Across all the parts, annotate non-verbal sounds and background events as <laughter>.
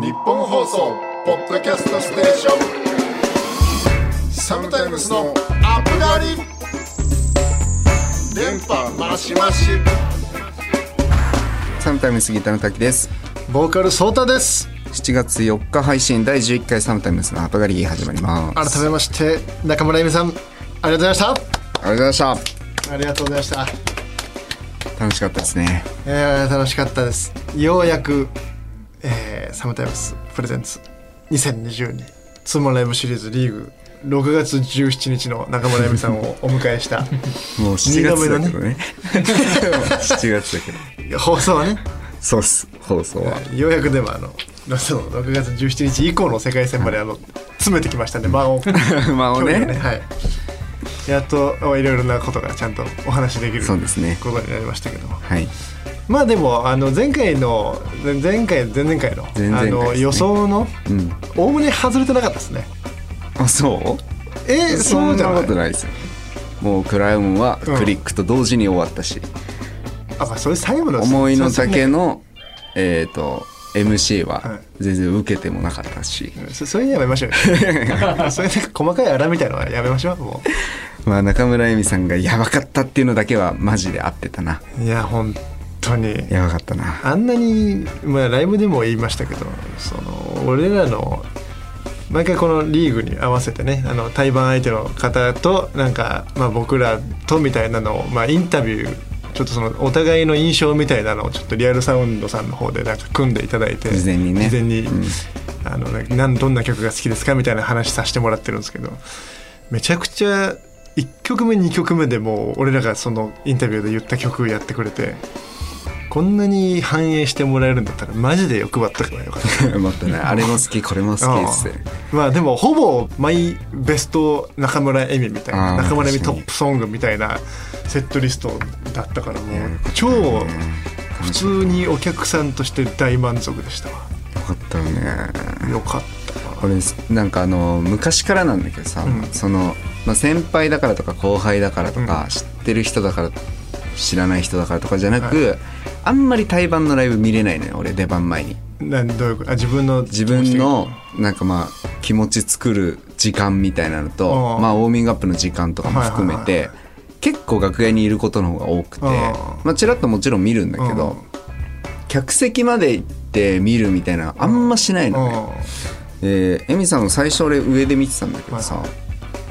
日本放送ポッドキャストステーション。サムタイムスのアップガリ電波マシマシサムタイムスギターの滝です。ボーカルソータです。7月4日配信第11回サムタイムスのアップガリ始まります。改めまして中村恵美さんありがとうございました。ありがとうございました。ありがとうございました。楽しかったですね。えー、楽しかったです。ようやく、えー、サムタイムスプレゼンツ2022ツーマンライブシリーズリーグ6月17日の中村恵美さんをお迎えした <laughs> もう7月だけどね。7 <laughs> 月だけど。放送はね。そうっす。放送は。ようやくでもあのその6月17日以降の世界戦まであの詰めてきましたね。間を。<laughs> まあ距離をね。はい。やっといろいろなことがちゃんとお話しできるそうですね。ことになりましたけども。はいまあでもあの前回の前回前々回の前々回ですね。あの予想のうん。おおむね外れてなかったですね。あそう？えー、そそうんじゃなないことないです。よもうクラウンはクリックと同時に終わったし、あまあそれ最後の思いのそ丈のえっ、と MC ははい。全然受けてもなかったし、そそれやめましょうよ。<laughs> それで細かいあらみたいのはやめましょうもまあ中村恵美さんがやばかったっていうのだけはマジで合ってたな。ういや本当に。やばかったな。あんなに、まあ、ライブでも言いましたけどその俺らの毎回このリーグに合わせてねあの対バン相手の方となんか、まあ、僕らとみたいなのを、まあ、インタビューちょっとそのお互いの印象みたいなのをちょっとリアルサウンドさんの方でなんか組んでいただいて事前にね。事前に、うん。あのねなんどんな曲が好きですかみたいな話させてもらってるんですけどめちゃくちゃ1曲目2曲目でもう俺らがそのインタビューで言った曲やってくれてこんなに反映してもらえるんだったらマジで欲張っとけばよかった。<laughs> もっとねあれも好きこれも好きっつって。まあでもほぼマイベスト中村恵美みたいな中村恵美トップソングみたいなセットリストだったからもう超ね。普通にお客さんとして大満足でしたわ。よかったよね。よかったな俺なんかあの昔からなんだけどさ、うん。その、まあ、先輩だからとか後輩だからとか、うん。知ってる人だから知らない人だからとかじゃなく、あんまり対バンのライブ見れないのよ俺出番前に。なんどういうこと？あ自分の自分のなんかまあ気持ち作る時間みたいなのとあー。まあウォーミングアップの時間とかも含めはいはいはいて結構楽屋にいることの方が多くてあー。まあちらっともちろん見るんだけど客席まで行って見るみたいなあんましないのね。でエミさんも最初俺上で見てたんだけどさ、はい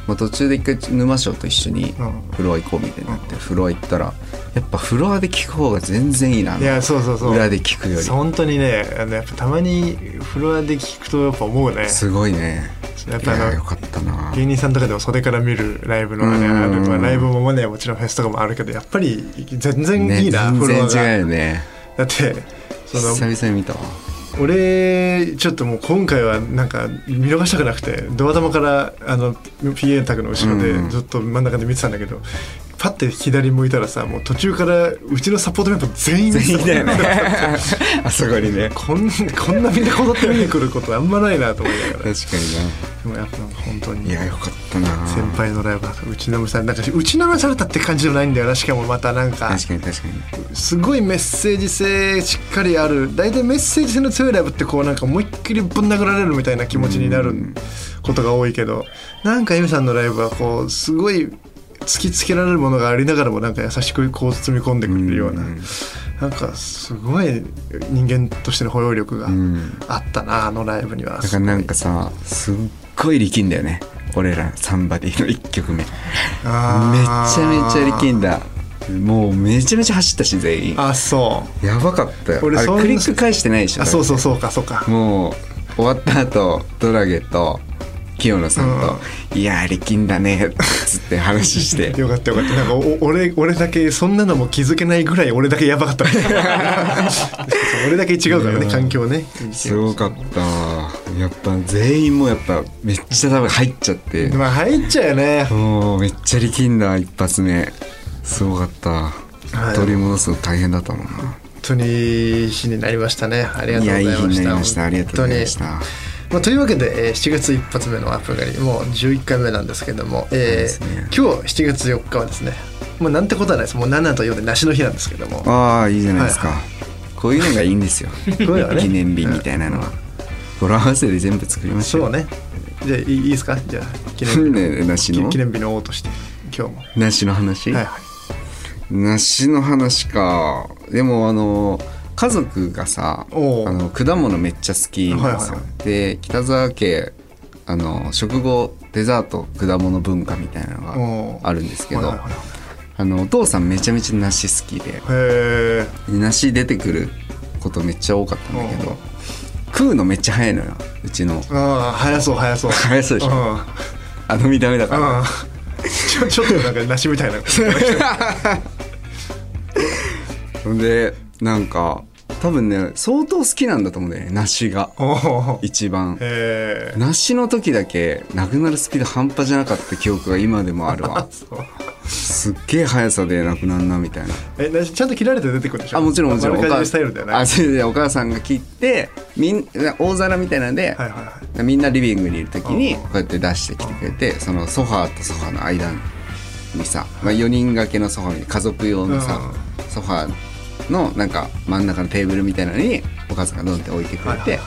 まあ、途中で一回沼翔と一緒にうん。フロア行こうみたいになって、フロア行ったらやっぱフロアで聞く方が全然いいな。いやそうそうそう。裏で聞くより。本当にねあのやっぱたまにフロアで聞くとやっぱ思うね。すごいね。やっぱあのいやよかったな。芸人さんとかでも袖から見るライブのあれうん。あるまあライブもねもちろんフェスとかもあるけどやっぱり全然ねいいな、全フロアが然違うよね。だってその久々に見たわ俺ちょっともう今回はなんか見逃したくなくてドア玉からあの PA 卓の後ろでうん。ずっと真ん中で見てたんだけど、パッて左向いたらさもう途中からうちのサポートメンバー全員全員だよね。<laughs> あそこにね。こんこんなみんなこぞって見に来ることあんまないなと思いながら。確かでもやっぱ本当に。いやよかったな。先輩のライブ打ちのめされなんか打ちのめされたって感じでもないんだよなしかもまたなんか。確かに確かに。すごいメッセージ性しっかりある。大体メッセージ性の強いライブってこうなんか思いっきりぶん殴られるみたいな気持ちになることが多いけど。なんかエミさんのライブはこうすごい突きつけられるものがありながらもなんか優しくこう包み込んでくれるようなうんなんかすごい人間としての包容力がうん。あったなあのライブには。だからなんかさすっごい力んだよね俺らサンバディの1曲目。めちゃめちゃ力んだ。もうめちゃめちゃ走ったし全員。あそう。やばかったよ。俺クリック返してないでしょあそうそうそうかそうか。もう終わった後ドラゲと清野さんと「いやー力んだね」っつって話して。<laughs> よかったよかった。なんかお俺俺だけそんなのも気づけないぐらい俺だけやばかった。<laughs> 俺だけ違うからね環境ね。すごかったやっぱ全員もやっぱめっちゃ多分入っちゃって。まあ入っちゃうよね。もうめっちゃ力んだ一発目。すごかった。はい。取り戻すの大変だったもんな。本当にいい日になりましたね。ありがとうございました。いやいになりました。ありがとうございましたまあ、というわけで、えー7月一発目のアップがりもう11回目なんですけども、えーね。今日7月4日はですねもうなんてことはないです。もう7と4で梨の日なんですけども。ああいいじゃないですか、はこういうのがいいんですよ。ういうのがね。記念日みたいなのは、語呂合わせで全部作りましょう。そうね。じゃあいいいいですか？じゃあ記念日 <laughs> ね梨の。記念日の王として今日も。梨の話、はいはい。梨の話か。でもあの家族がさあの果物めっちゃ好きなんですよ、はいはで北沢家あの食後デザート果物文化みたいなのがあるんですけど、はいはいはい。あのお父さんめちゃめちゃ梨好きで梨出てくることめっちゃ多かったんだけど食うのめっちゃ早いのようちの。ああ早そう早そう。<laughs> 早そうでしょ。うん。あの見た目だから。うん。<laughs> ちょちょっとなんか梨みたいな。ほ <laughs> んでなんか多分ね相当好きなんだと思うんだよね梨が。一番。梨の時だけなくなるスピード半端じゃなかった記憶が今でもあるわ。<laughs> すっげえ速さでなくなるなみたいな。え梨ちゃんと切られて出てくるでしょ？あもちろんもちろん。お母さん。が切ってみん大皿みたいなんで、はいはいはい。みんなリビングにいる時にうん。こうやって出してきてくれてそのソファーとソファーの間にさ、まあ、4人掛けのソファーに家族用のさ、ソファーのなんか真ん中のテーブルみたいなのにお母さんがドンって置いてくれて、はいはい。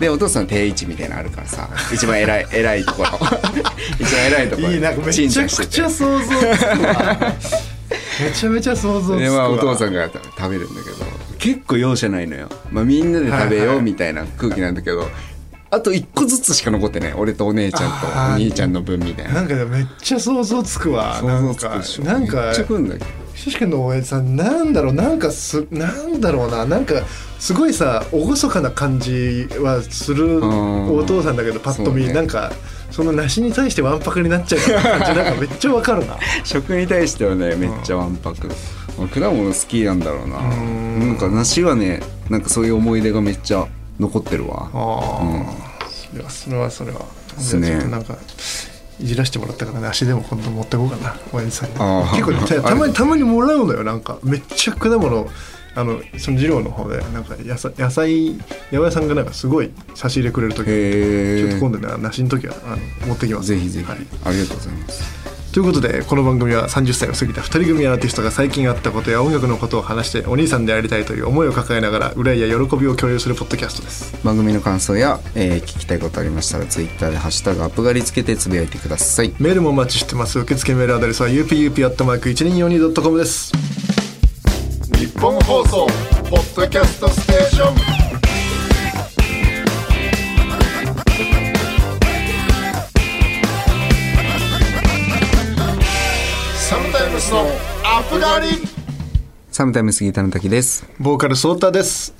でお父さんの定位置みたいなのあるからさ一番偉い <laughs> 偉いところ。<laughs> 一番偉いところいいなんかめ鎮ちゃくちゃ想像つくわ。めちゃめちゃ想像つくわ。でまあお父さんが食べるんだけど結構容赦ないのよ、まあ、みんなで食べよはいはいうみたいな空気なんだけど、あと1個ずつしか残ってない。俺とお姉ちゃんとお兄ちゃんの分みたいな。なんかめっちゃ想像つくわ。想像つくなんかでしょなんかめっちゃ食うんだけどひしくんの親父さんなんだろうなんかすなんだろうななんかすごいさ厳かな感じはするん。お父さんだけどパッと見、ね。なんかその梨に対してわんぱくになっちゃう感じ <laughs> なんかめっちゃわかるな。食に対してはねめっちゃわんぱく、まあ果物好きなんだろうな。うん。なんか梨はねなんかそういう思い出がめっちゃ残ってるわ。ああ、それはそれはそれは。すね。なんかいじらしてもらったからね足でも今度持ってこうかな親父さんに。結構た <laughs> たまにたまにもらうのよ。なんかめっちゃ果物あのその二郎の方で。なんか野菜野菜八百屋さんがなんかすごい差し入れくれる時ちょっと今度ね梨の時はあの持ってきます。ぜひぜひ、はい。ありがとうございますということでこの番組は30歳を過ぎた2人組アーティストが最近あったことや音楽のことを話してお兄さんでありたいという思いを抱えながら憂いや喜びを共有するポッドキャストです。番組の感想や、えー聞きたいことありましたらツイッターで「ハッシュタグアップガリ」つけてつぶやいてください。メールもお待ちしてます。受付メールアドレスは UPUP.1242.com です。日本放送ポッドキャストステーションスのアップガリサムタイムスギターの滝です。ボーカルソータです。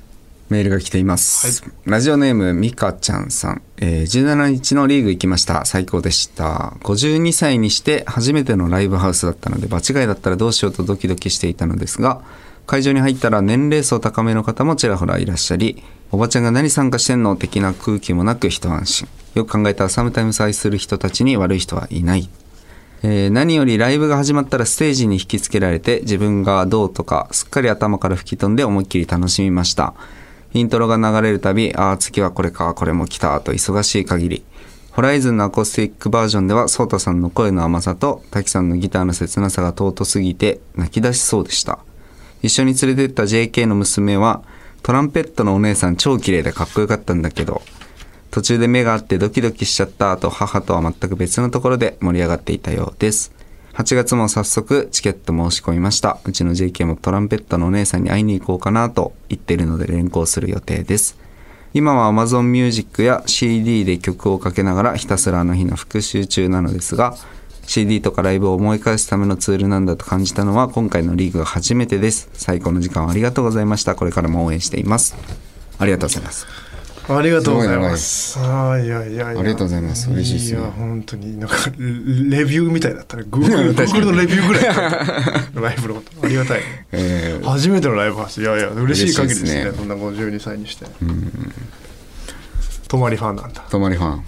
メールが来ています、ラジオネームみかちゃんさん、えー17日のリーグ行きました。最高でした。52歳にして初めてのライブハウスだったので場違いだったらどうしようとドキドキしていたのですが会場に入ったら年齢層高めの方もちらほらいらっしゃりおばちゃんが何参加してんの的な空気もなく一安心。よく考えたらサムタイムス愛する人たちに悪い人はいないえー何よりライブが始まったらステージに引きつけられて自分がどうとかすっかり頭から吹き飛んで思いっきり楽しみました。イントロが流れるたびああ次はこれかこれも来たと忙しい限り。ホライズンのアコースティックバージョンではソータさんの声の甘さと滝さんのギターの切なさが尊すぎて泣き出しそうでした。一緒に連れてった JK の娘はトランペットのお姉さん超綺麗でかっこよかったんだけど途中で目があってドキドキしちゃった後母とは全く別のところで盛り上がっていたようです。8月も早速チケット申し込みました。うちの JK もトランペットのお姉さんに会いに行こうかなと言ってるので連行する予定です。今は Amazon Music や CD で曲をかけながらひたすらあの日の復習中なのですが CD とかライブを思い返すためのツールなんだと感じたのは今回のリーグが初めてです。最高の時間をありがとうございました。これからも応援しています。ありがとうございます。ありがとうございます。ああいやいやいや。ありがとうございます嬉しいですねいや本当になんかレレビューみたいだったね。Google, <laughs> Google のレビューぐらい。ライブのことありがたいね。えー初めてのライブハウスいやいや嬉しい限りですね。嬉しいですねそんな52歳にして。泊まりファンなんだ。泊まりファン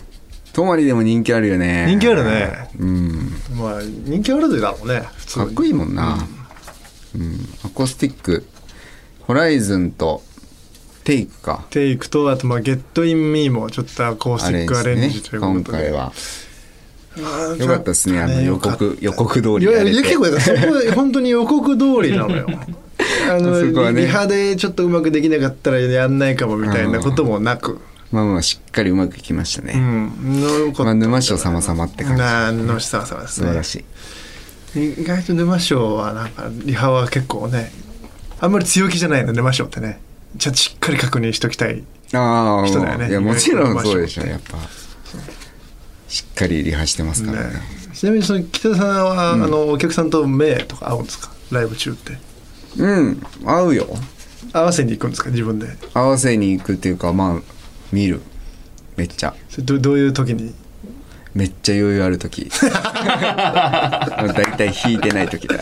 泊まりでも人気あるよね人気あるね。うんまあ人気あるだろうね。かっこいいもんな、うんアコースティックホライズンとテイクか。テイクとあとまあゲットインミーもちょっとアコースティックアレンジということで。今回は。よかったですね。あの予告予告通りいやいや結構そこは <laughs> 本当に予告通りなのよ。<laughs> あのね。リハでちょっとうまくできなかったらやんないかもみたいなこともなく、まあまあしっかりうまくいきましたうね、ん。のよかったまあ沼賞様々って感じ。な沼賞様々ですね。素晴らしい。意外と沼賞はなんかリハは結構ねあんまり強気じゃないの沼賞ってね。ちゃしっかり確認しときたい人だよね。いやもちろんそうでしょやっぱ。しっかりリハしてますからね。ね。ちなみにその北田さんは、あのお客さんと目とか合うんですか？ライブ中って。うん合うよ。合わせに行くんですか？自分で。合わせに行くっていうかまあ見る。めっちゃ。それどどういう時に？めっちゃ余裕ある時。だいたい弾いてない時だ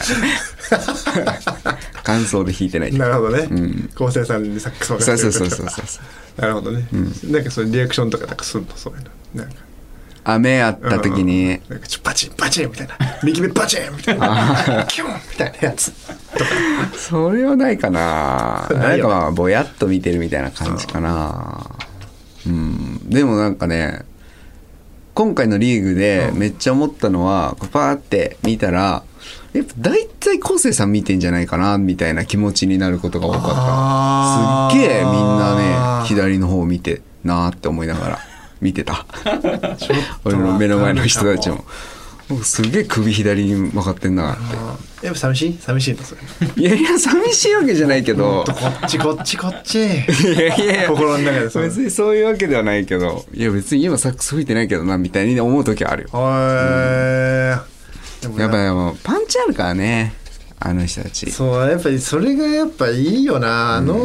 感想で弾いてない時なるほどね。ん。昴生、さんにサックスをそうそうそううそうそう。なるほどね、なんかそのリアクションとかなんかすんの？そういうの。なんか。雨あった時に。なんかちょパチンパチンみたいな。右目パチンみたいな。キュンみたいなやつ。それはないかな。なんかまあぼやっと見てるみたいな感じかな。うん。でもなんかね今回のリーグでめっちゃ思ったのはこうパーって見たらやっぱ大体昴生さん見てんじゃないかなみたいな気持ちになることが多かった。すっげえみんなね左の方を見てなーって思いながら <laughs> 見てた。俺の目の前の人たちも。すげえ首左に曲がってんなって。やっぱ寂しい？寂しいのそれ。いやいや寂しいわけじゃないけど。こっちこっちこっち。いやいや心の中で別にそういうわけではないけど。いや別に今サックス吹いてないけどなみたいに思う時はあるよ。へー。でもやっぱパンチあるからねあの人たち。そうやっぱりそれがやっぱいいよな。あの、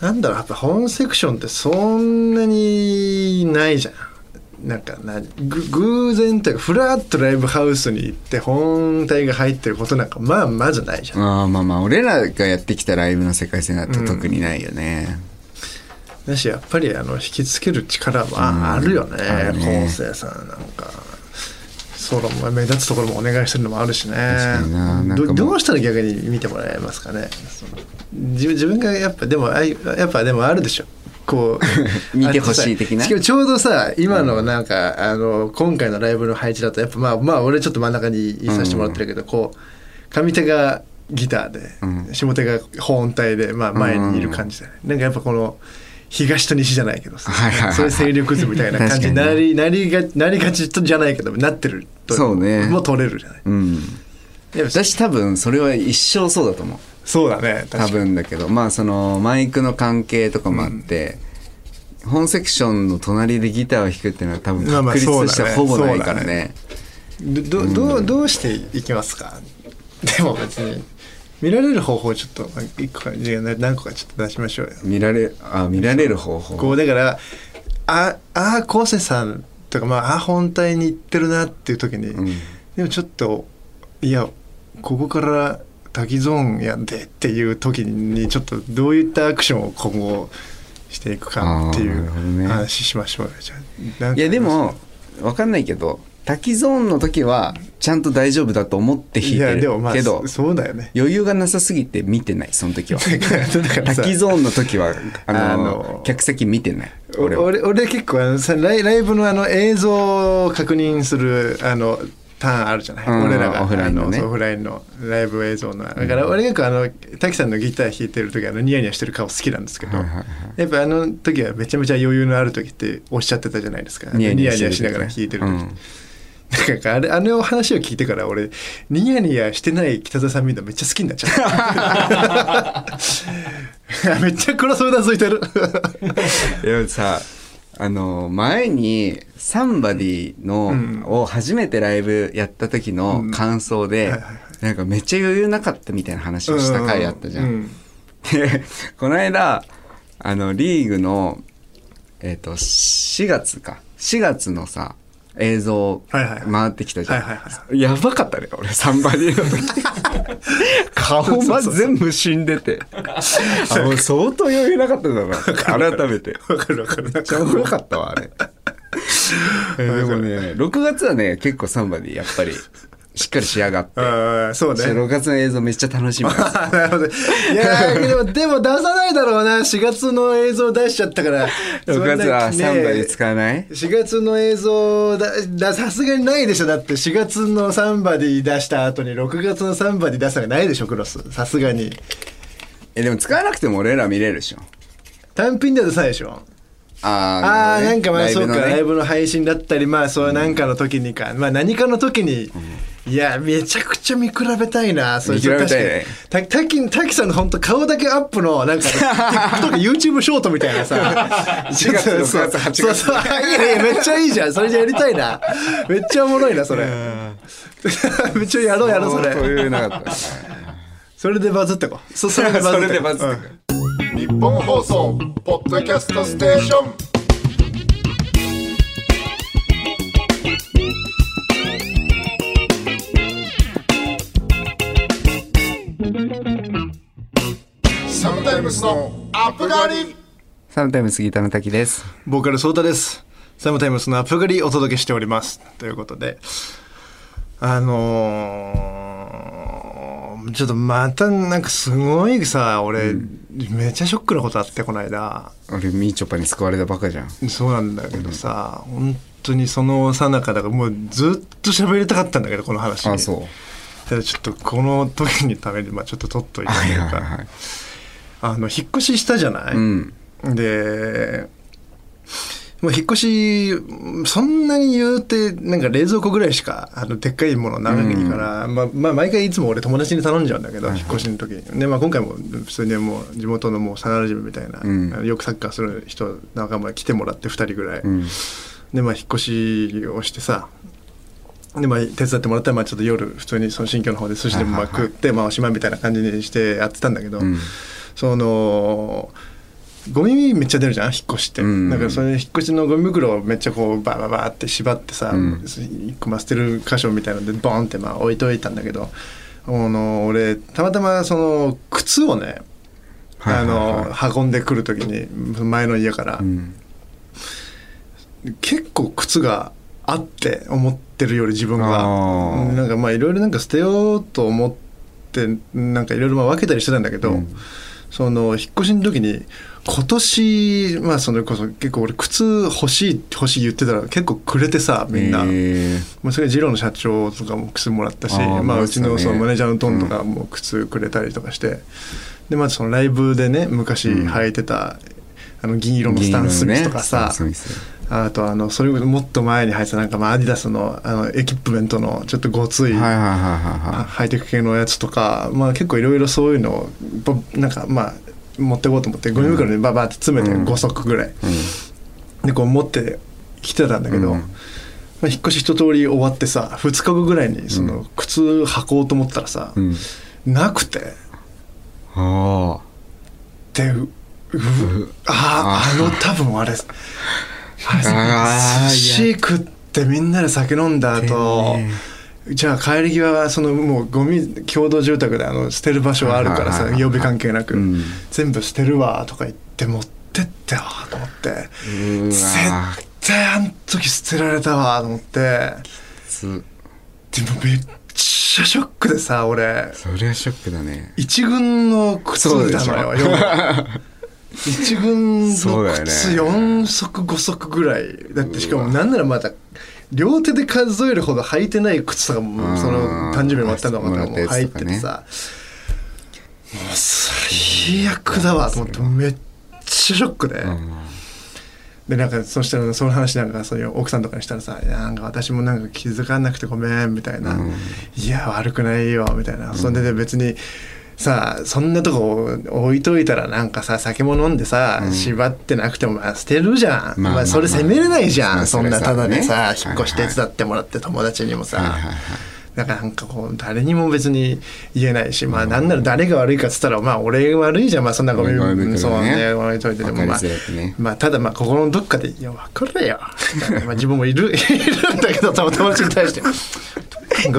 なんだろうやっぱ本セクションってそんなにないじゃん。なんかなぐ偶然というかフラッとライブハウスに行って本体が入ってることなんかまあまずないじゃん。ああまあまあ俺らがやってきたライブの世界線だと特にないよね、だしやっぱりあの引きつける力はあるよねうんね。さんなんかソロも目立つところもお願いするのもあるしね。どどうしたら逆に見てもらえますかね。自分自分がやっぱでもやっぱでもあるでしょ。こう <laughs> 見てほしい的な。しかもちょうどさ今のなんか、あの今回のライブの配置だとやっぱまあまあ俺ちょっと真ん中にいさせてもらってるけど、こう上手がギターで、うん。下手が本体で、まあ、前にいる感じだね、なんかやっぱこの東と西じゃないけどさ、はいはいはいそういう勢力図みたいな感じになりなりがなりがちとじゃないけどなってるとそうね。もう取れるじゃない。うん。やっぱ私多分それは一生そうだと思う。そうだね確多分だけど。まあそのマイクの関係とかもあって、本セクションの隣でギターを弾くっていうのは多分まあまあ確率としてはほぼないそうだね。からね,、どどどうどうしていきますか？でも別に見られる方法ちょっと一個かじ何個かちょっと出しましょうよ。見られあ見られる方法。こうだからああ昴生さんとかまああ本体に行ってるなっていう時に、うん。でもちょっといやここから滝ゾーンやんでっていう時にちょっとどういったアクションを今後していくかっていう話しましょうよ。じゃあいやでもわかんないけど滝ゾーンの時はちゃんと大丈夫だと思って弾いいてるやでもまあけどそそうだよね。余裕がなさすぎて見てないその時は。<laughs> 滝ゾーンの時はあのあの客席見てない。俺俺は俺結構あのさライライブのあの映像を確認するあのターンあるじゃない、うん俺らがオフラインのオフラインのライブ映像の。だから俺結構あの滝さんのギター弾いてる時あのニヤニヤしてる顔好きなんですけど、はいはいはい。やっぱあの時はめちゃめちゃ余裕のある時っておっしゃってたじゃないですか。ニヤニヤしながら弾いてる時、うんなんかあれあの話を聞いてから俺ニヤニヤしてない北澤さん見るのめっちゃ好きになっちゃった。<laughs> めっちゃ黒そうなずいてる。いやさあの前にサンバディの、うん。を初めてライブやった時の感想で、はいはいはい。なんかめっちゃ余裕なかったみたいな話をした回あったじゃん。うんでこの間あのリーグのえっ、と4月か。4月のさ映像回ってきたじゃん、やばかったね俺サンバディの時。<laughs> 顔が全部死んでて。あもう相当余裕なかったんだな。改めて。わかるわかる。めっちゃおもろかったわあれ。えーでもね6月はね結構サンバディやっぱりしっかり仕上がって。そうね。6月の映像めっちゃ楽しみです。<laughs> あなるほど。いやーでも <laughs> でも出さないだろうな。4月の映像出しちゃったから。6月はサンバディう使わない？4月の映像だださすがにないでしょ。だって4月のサンバディ出した後に6月のサンバディ出したのないでしょクロス。さすがに。えでも使わなくても俺ら見れるでしょ。単品では出さないでしょああーなんかまあそうかライブブの配信だったりまあそういうなんかの時にか、まあ何かの時に、いやめちゃくちゃ見比べたいなそれ見比べたいね。確かに。た滝滝さんの本当顔だけアップのなんか TikTok YouTube ショートみたいなさ。4月6月8月そうそう。いやいやめっちゃいいじゃん。それじゃやりたいな。めっちゃおもろいなそれ。<laughs> めっちゃやろうやろうそれ。そういうなかったね。それでバズってこ。うそそれでバズってそ本放送ポッドキャストステーションサムタイムスのアップガリサムタイム杉田の滝ですボーカルソータです。サムタイムスのアップガリお届けしております。ということで、あのー、ちょっとまたなんかすごいさ、俺、めっちゃショックなことあって、この間。俺みーちょぱに救われたバカじゃん。そうなんだけどさ、本当にそのさなかだからもうずっと喋りたかったんだけど、この話。に。あそう。ただちょっとこの時にために、まあちょっと取っといたとはいいうか、はいはい。あの、引っ越ししたじゃない、うん。で、もう引っ越し、そんなに言うて、なんか冷蔵庫ぐらいしか、あの、でっかいものないから、まあ、まあ、毎回いつも俺友達に頼んじゃうんだけど、引っ越しの時に。で、まあ今回も普通にもう地元のもう幼馴染みたいな、うん。よくサッカーする人、仲間来てもらって2人ぐらい。うん。で、まあ引っ越しをしてさ、でまあ、手伝ってもらったら、まあ、ちょっと夜普通にその新居の方で寿司でもまあ食って、まあ、おしまいみたいな感じにしてやってたんだけど、うん。そのゴミめっちゃ出るじゃん引っ越しって、うん。だからそれ引っ越しのゴミ袋をめっちゃこうバーバーバーって縛ってさ、うん。一個まあ捨てる箇所みたいなのでボンってまあ置いといたんだけどあの俺たまたまその靴をねあの運んでくる時に前の家から、うん。結構靴があって思ってるより自分が。なんかまあいろいろなんか捨てようと思ってなんかいろいろまあ分けたりしてたんだけど、うん。その引っ越しの時に今年まあそれこそ結構俺靴欲しい欲しい言ってたら結構くれてさみんな。えー。もうそれジローの社長とかも靴もらったしまあ、うちのそのマネージャーのトンとかも靴くれたりとかして、でまずそのライブでね昔履いてた、あの銀色のスタン・スミスとかさ、ねあとあのそれもっと前に履いてたなんかまあアディダスのあのエキップメントのちょっとごつい、はいはいはいはいはハイテク系のやつとか、まあ、結構いろいろそういうのをぼなんかまあ持ってこうと思ってゴミ袋にババーって詰めてうん。5足ぐらい、いでこう持ってきてたんだけど、うん。まあ、引っ越し一通り終わってさ2日後ぐらいにその靴履こうと思ったらさ、うん。なくて。あでううあああの多分あれあれ寿司食ってみんなで酒飲んだ後ねじゃあ帰り際はそのもうゴミ共同住宅であの捨てる場所あるからさ曜日関係なく、うん。全部捨てるわとか言って持ってってわ。と思って絶わ対あん時捨てられたわと思って。つでもめっちゃショックでさ俺。それはショックだね。一軍の靴そうでしょ。なのよ一軍の靴4足5足ぐらい。だってしかもなんならまだ両手で数えるほど履いてない靴とかもうん。その誕生日にもらったのがまたも入っててさ。もう最悪だわと思ってめっちゃショックで。うん。でなんかそしたらその話なんかそういう奥さんとかにしたらさ「いやなんか私もなんか気づかなくてごめん」みたいな「うん。いや悪くないよ」みたいな、そんで別にさそんなとこ置いといたらなんかさ酒も飲んでさ、縛ってなくてもまあ捨てるじゃん、まあまあそれ責めれないじゃん、まあそんなただでさ、それさ引っ越し手伝ってもらって友達にもさ、はいはいはい。だからなんかこう誰にも別に言えないし、まあなんなら誰が悪いかっつったらまあ俺が悪いじゃん。まあそんなゴミゴミ袋ね。そうね。置いといてでも。まあまあただまあ心のどっかで「いや分かれよ」まあ自分もいる <laughs> いるんだけど友達に対して。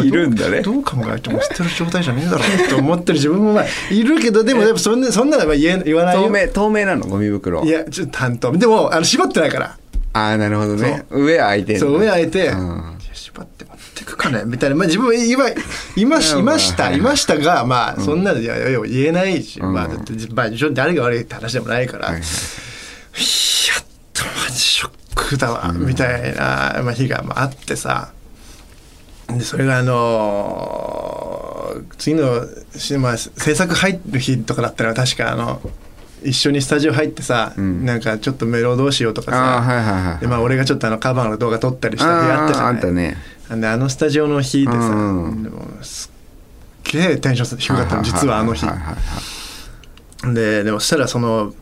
いるんだね。どう考えても捨てる状態じゃねえだろうと思ってる自分もまあいるけどでもやっぱそんなそんなのは言え言わないよ。透明透明なのゴミ袋。いやちょっと担当。でもあの縛ってないから。ああなるほどね。上開いてそう上開いて、うん。縛って持ってくかね。みたいな、まあ、自分は今いましいました、はいましたがまあそんなのいやいや言えないし、うん。まあだって、まあ、誰が悪いって話でもないから、はいはい。やっとマジショックだわ、みたいな、まあ、日がまああってさでそれがあのー次のし、まあ、制作入る日とかだったら確かあの一緒にスタジオ入ってさ、ん。なんかちょっとメロどうしようとかさでまあ俺がちょっとあのカバーの動画撮ったりした日あったじゃない。あね。であのスタジオの日でさ、うんでもすっげえテンション低かったの実はあの日。ででもそしたらその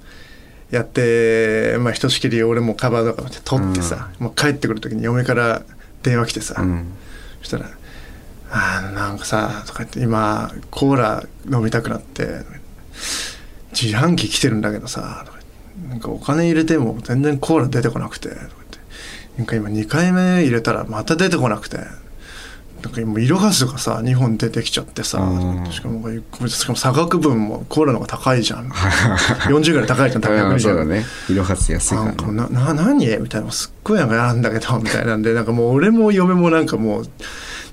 やってまあひとしきり俺もカバーとか撮ってさ、もう帰ってくる時に嫁から電話来てさ、うん。そしたら「あなんかさ」とか言って「今コーラ飲みたくなって自販機来てるんだけどさ」とかなんかお金入れても全然コーラ出てこなくて」とか言ってなんか今2回目入れたらまた出てこなくて。なんか今色ガスがさ2本出てきちゃってさうん。しかもしかも差額分もコーラの方が高いじゃん。<laughs> 40ぐらい高いじゃん高いうんじゃそうね。色はつ安いからななな何？みたいなすっごいなんか嫌なんだけどみたいな。んでなんかもう俺も嫁もなんかもう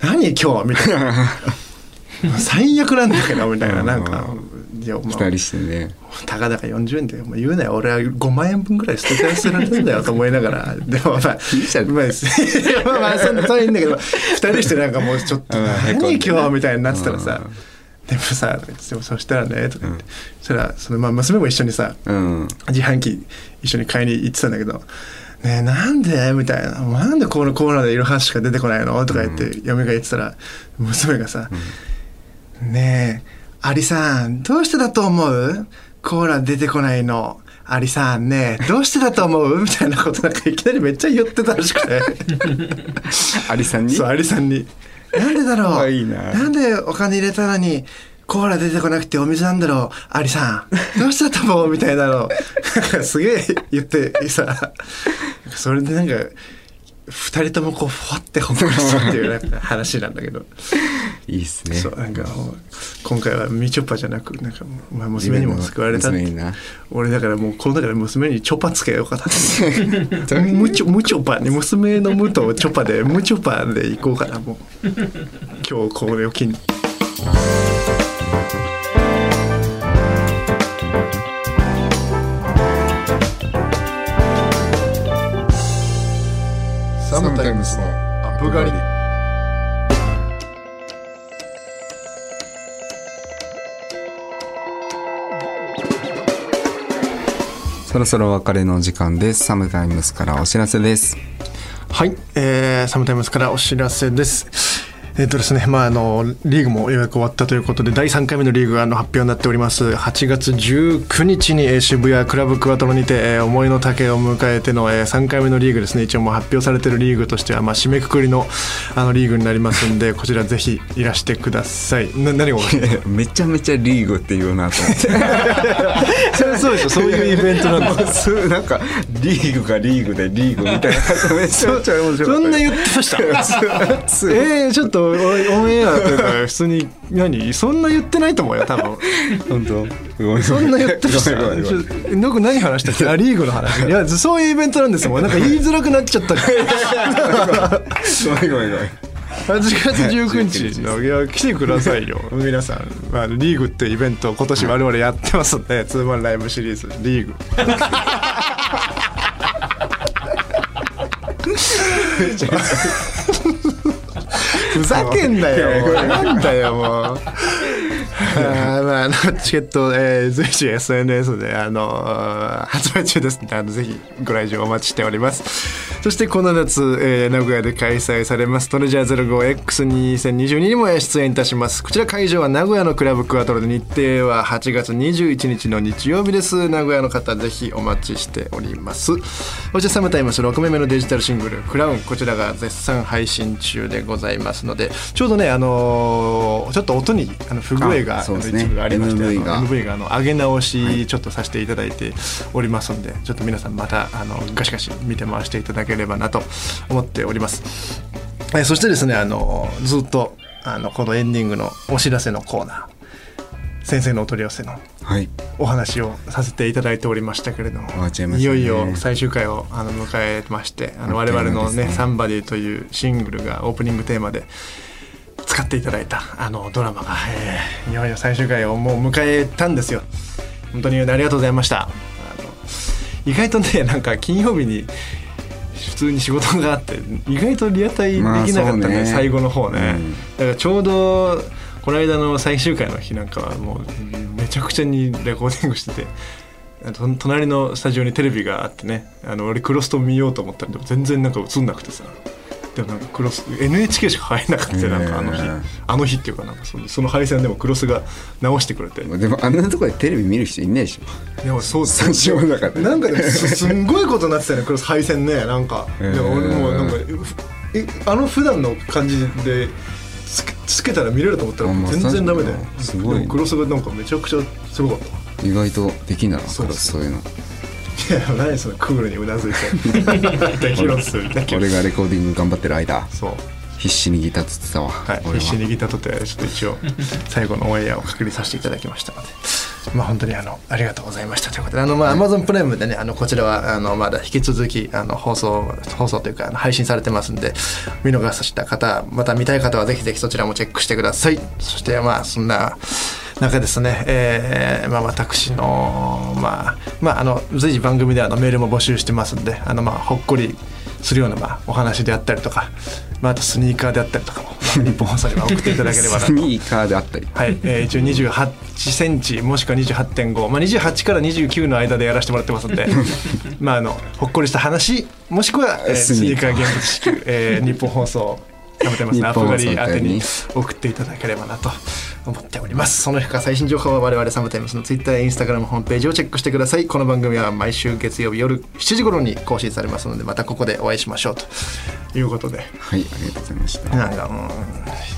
何今日みたいな。<laughs> 最悪なんだけどみたいな。なんかいや、まあ二人してね。たかだか40円でもう言うなよ。俺は5万円分ぐらい捨てて捨てられてんだよと思いながら。<laughs> でもまあまあ <laughs> まあまあそんなそれはいいんだけど2人してなんかもうちょっと何今日みたいになってたらさでもさでもそしたらねとか言って。そしたらそのまあ娘も一緒にさうん。自販機一緒に買いに行ってたんだけど「ねえなんで?」みたいな「なんでこのコーナーで色はしか出てこないの?」とか言って嫁が言ってたら娘がさ「ねえアリさんどうしてだと思う？コーラ出てこないの」アリさんねえどうしてだと思う？みたいなことなんかいきなりめっちゃ言ってたらしくて。アリさんに？そうアリさんに「なんでだろう？いな。んでお金入れたのにコーラ出てこなくてお水なんだろう？アリさんどうしたと思う?」みたいなの。なんかすげえ言ってさ。それでなんか二人ともこうふわってほっこりしたっていうなんか話なんだけど、いいっすね。そうなんか今回はみちょぱじゃなくなんか、まあ、娘にも救われたって。俺だからもうこの中で娘にチョパつけようかなって。ムチョムチョパに娘のムとチョパでムチョパで行こうかなもう。<laughs> 今日これを機に。サムタイムスのアップガリそろそろお別れの時間です。サムタイムスからお知らせです。はい、えー、サムタイムズからお知らせです。えっ、とですね、まああのリーグもようやく終わったということで第3回目のリーグがあの発表になっております。8月19日に、えー渋谷クラブクワトロにて、えー思いの丈を迎えての、えー3回目のリーグですね。一応もう発表されているリーグとしては、まあ、締めくくりのあのリーグになりますんでこちらぜひいらしてください。な何が起こる？<laughs> めちゃめちゃリーグって言うなと。思ってそれそうでしょ。そういうイベントなんですすなんかリーグがリーグでリーグみたいな感じ <laughs> めちゃめちゃ面白かった。そんな言ってました？<laughs> えー、ちょっとおオンエアというか普通に何そんな言ってないと思うよ多分本当ごめんそんな言ってましたごめんごめんごめんちょ僕何話したっけあリーグの話いやそういうイベントなんですもんなんか言いづらくなっちゃったからごめんごめんごめん8月19日のいや来てくださいよ皆さん、まあ、リーグってイベント今年我々やってますんでツーマンライブシリーズリーグふざけんなよ。<laughs> なんだよもう。まあチケット、えー、随時 SNS であの発売中です。のであのぜひご来場お待ちしております。そしてこの夏、えー名古屋で開催されますトレジャー 05X2022 にも出演いたします。こちら会場は名古屋のクラブクワトロで日程は8月21日の日曜日です。名古屋の方ぜひお待ちしております。そしてサムタイムス6名目のデジタルシングル「クラウン」こちらが絶賛配信中でございますのでちょうどねあのーちょっと音にあの不具合があそうですね。一部ありまして MV が。あの MV があの上げ直しちょっとさせていただいておりますので、ちょっと皆さんまたあのガシガシ見て回していただければなと思っております。えーそしてですねあのずっとあのこのエンディングのお知らせのコーナー先生のお取り寄せのはい。お話をさせていただいておりましたけれども、終わっちゃいいよいよ最終回をあの迎えましてあの我々のね「あっという間ですねサンバディ」というシングルがオープニングテーマで使っていただいたあのドラマが、えーいよいよ最終回をもう迎えたんですよ。本当にありがとうございました。意外とねなんか金曜日に普通に仕事があって意外とリアタイできなかったね,、ね。最後の方ね、うん。だからちょうどこの間の最終回の日なんかはもうめちゃくちゃにレコーディングしててと隣のスタジオにテレビがあってねあの俺クロスト見ようと思ったらでも全然なんか映んなくてさでもなんかクロス NHK しか入らなくてなんかあの日、あの日っていうかなんかそのその配線でもクロスが直してくれて。いでもあんなところでテレビ見る人いないでしょ。やそうスタジオの中で。なんかねすすんごいことになってたよねクロス配線ねなんか、で俺もなんかえあの普段の感じでつけつけたら見れると思ったらあまあ全然ダメで、すごいね。でもクロスがなんかめちゃくちゃすごかった。わ意外とできんだなそうそういうのい <laughs> や何そのクールにうなずいて俺がレコーディング頑張ってる間そう。必死にギターつってたわ、はい、俺必死にギター取ってちょっと一応最後のオンエアを確認させていただきましたので。まあ本当にあのありがとうございましたということで。あのまあ Amazon プライムでねあのこちらはあのまだ引き続きあの放送放送というかあの配信されてますんで見逃した方また見たい方はぜひぜひそちらもチェックしてください。そしてまあそんな中ですね、えーまあ、私のまあまああの随時番組であのメールも募集してますんであのまあほっこりするようなまあお話であったりとか、まあ、あとスニーカーであったりとかも、まあ、<laughs> 日本放送には送っていただければなと。スニーカーであったり。はい、えー、一応28センチもしくは28.5、まあ、28から29の間でやらせてもらってますんで <laughs> まああのほっこりした話もしくは、えーススニーカー現物支給、えー、日本放送食べてますね。アップガリ宛てにに送っていただければなと思っております。その他最新情報は我々サムタイムスのツイッターやインスタグラムホームページをチェックしてください。この番組は毎週月曜日夜7時頃に更新されますのでまたここでお会いしましょうと。いうことで。はいありがとうございました。なんかもう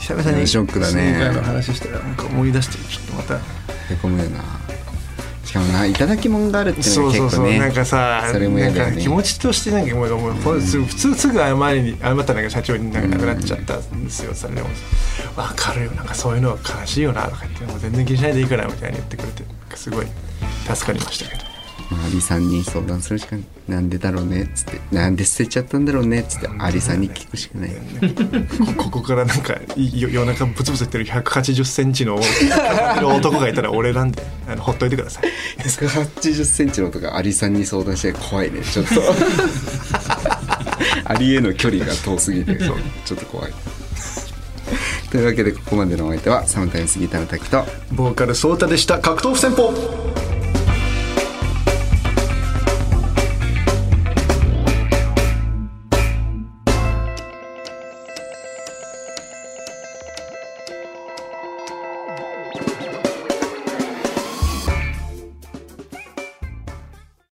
久々にショックだね。スニーカーの話したらなんか思い出してちょっとまた。へこむよなしかもないただき物があるっていうのそうそうそう、が結構ねなんかさそれも嫌気持ちとしてなんかもうもうほん普通すぐ謝りに謝ったんだけど社長になんかなくなっちゃったんですよそれでも。分かるよなんかそういうのは悲しいよなとか言ってもう全然気にしないでいいからみたいに言ってくれてすごい助かりましたけど。まあアリさんに相談するしかなんでだろうねっつってなんで捨てちゃったんだろうねっつってアリさんに聞くしかない。こ <laughs> ここからなんか <laughs> い夜夜中ブツブツ言ってる180センチの男がいたら俺なんで <laughs> あのほっといてください。180センチのとかアリさんに相談して怖いね。ちょっと。アリへの距離が遠すぎてちょっと怖い。というわけでここまでのお相手はサムタイムスギターの滝とボーカルソータでした。格闘不戦法